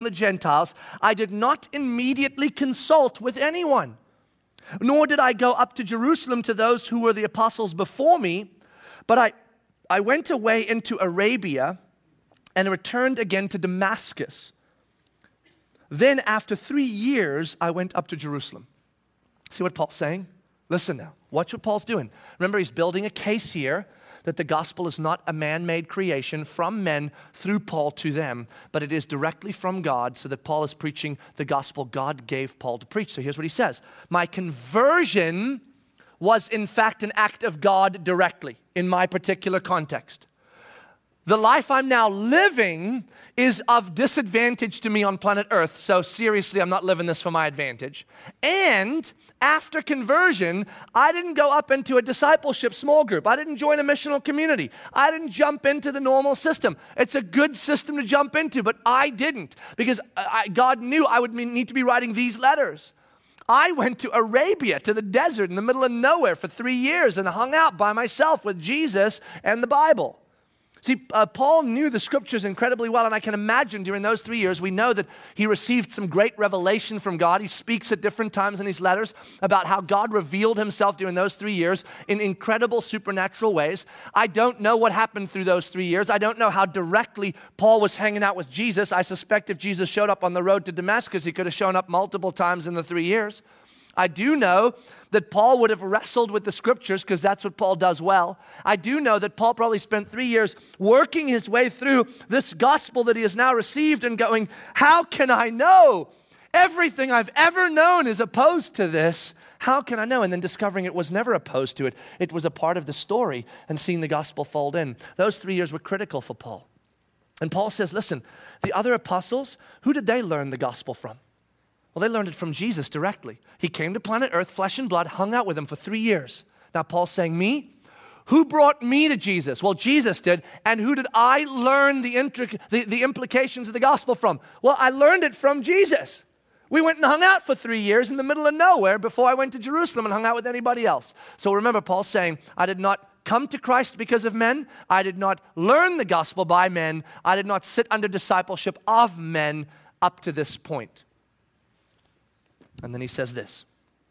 the Gentiles, I did not immediately consult with anyone, nor did I go up to Jerusalem to those who were the apostles before me, but I, I went away into Arabia and returned again to Damascus. Then, after three years, I went up to Jerusalem. See what Paul's saying? Listen now. Watch what Paul's doing. Remember, he's building a case here that the gospel is not a man made creation from men through Paul to them, but it is directly from God, so that Paul is preaching the gospel God gave Paul to preach. So here's what he says My conversion was, in fact, an act of God directly in my particular context. The life I'm now living is of disadvantage to me on planet Earth, so seriously, I'm not living this for my advantage. And after conversion, I didn't go up into a discipleship small group. I didn't join a missional community. I didn't jump into the normal system. It's a good system to jump into, but I didn't because I, God knew I would need to be writing these letters. I went to Arabia, to the desert in the middle of nowhere for three years and hung out by myself with Jesus and the Bible. See, uh, Paul knew the scriptures incredibly well, and I can imagine during those three years, we know that he received some great revelation from God. He speaks at different times in his letters about how God revealed himself during those three years in incredible supernatural ways. I don't know what happened through those three years. I don't know how directly Paul was hanging out with Jesus. I suspect if Jesus showed up on the road to Damascus, he could have shown up multiple times in the three years. I do know that Paul would have wrestled with the scriptures because that's what Paul does well. I do know that Paul probably spent three years working his way through this gospel that he has now received and going, How can I know? Everything I've ever known is opposed to this. How can I know? And then discovering it was never opposed to it, it was a part of the story and seeing the gospel fold in. Those three years were critical for Paul. And Paul says, Listen, the other apostles, who did they learn the gospel from? Well, they learned it from Jesus directly. He came to planet Earth, flesh and blood, hung out with them for three years. Now, Paul's saying, Me? Who brought me to Jesus? Well, Jesus did. And who did I learn the, intric- the, the implications of the gospel from? Well, I learned it from Jesus. We went and hung out for three years in the middle of nowhere before I went to Jerusalem and hung out with anybody else. So remember, Paul's saying, I did not come to Christ because of men. I did not learn the gospel by men. I did not sit under discipleship of men up to this point. And then he says this